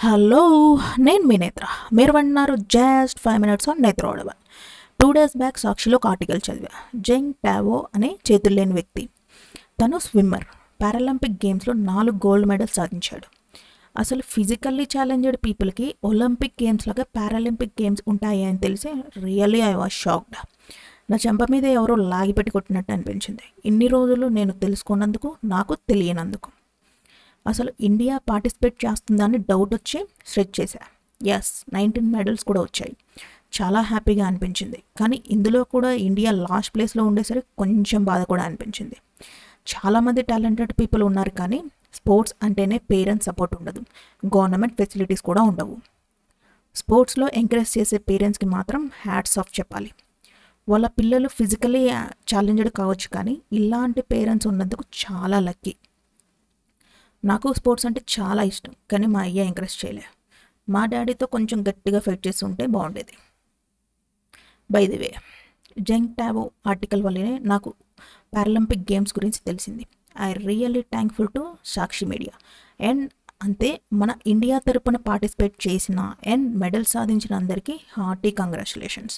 Hello నేను మీ నేత్ర. మీరు వింటున్నారు జస్ట్ ఫైవ్ మినిట్స్ ఆన్ నేత్ర ఓడవన్ టూ డేస్ బ్యాక్ సాక్షిలో ఒక ఆర్టికల్ చదివా. జెంగ్ టావో అనే చేతులు లేని వ్యక్తి. తను స్విమ్మర్ పారాలింపిక్ గేమ్స్లో నాలుగు గోల్డ్ మెడల్స్ సాధించాడు. అసలు ఫిజికల్లీ ఛాలెంజ్డ్ పీపుల్కి ఒలింపిక్ గేమ్స్ లాగా పారాలింపిక్ గేమ్స్ ఉంటాయి అని తెలిసి రియల్లీ ఐ వాజ్ షాక్డ్ నా చెంప మీద ఎవరో లాగిపెట్టి కొట్టినట్టు అనిపించింది. ఇన్ని రోజులు నేను తెలుసుకున్నందుకు నాకు తెలియనందుకు. అసలు ఇండియా పార్టిసిపేట్ చేస్తుందని డౌట్ వచ్చి స్ట్రెచ్ చేశా. ఎస్ నైన్టీన్ మెడల్స్ కూడా వచ్చాయి. చాలా హ్యాపీగా అనిపించింది. కానీ ఇందులో కూడా ఇండియా లాస్ట్ ప్లేస్లో ఉండేసరికి కొంచెం బాధ కూడా అనిపించింది. చాలామంది టాలెంటెడ్ పీపుల్ ఉన్నారు కానీ స్పోర్ట్స్ అంటేనే పేరెంట్స్ సపోర్ట్ ఉండదు. గవర్నమెంట్ ఫెసిలిటీస్ కూడా ఉండవు. స్పోర్ట్స్లో ఎంకరేజ్ చేసే పేరెంట్స్కి మాత్రం హ్యాట్స్ ఆఫ్ చెప్పాలి. వాళ్ళ పిల్లలు ఫిజికలీ ఛాలెంజ్డ్ uh, కావచ్చు కానీ ఇలాంటి పేరెంట్స్ ఉన్నందుకు చాలా లక్కీ నాకు స్పోర్ట్స్ అంటే చాలా ఇష్టం కానీ మా అయ్య ఎంకరేజ్ చేయలే. మా డాడీతో కొంచెం గట్టిగా ఫైట్ చేసి ఉంటే బాగుండేది. బై ది వే జంగ్ టావో ఆర్టికల్ వల్లనే నాకు పారాలింపిక్ గేమ్స్ గురించి తెలిసింది. I really thankful to Sakshi media and అంతే మన ఇండియా తరపున పార్టిసిపేట్ చేసిన అండ్ మెడల్ సాధించిన అందరికీ హార్టీ కంగ్రాచులేషన్స్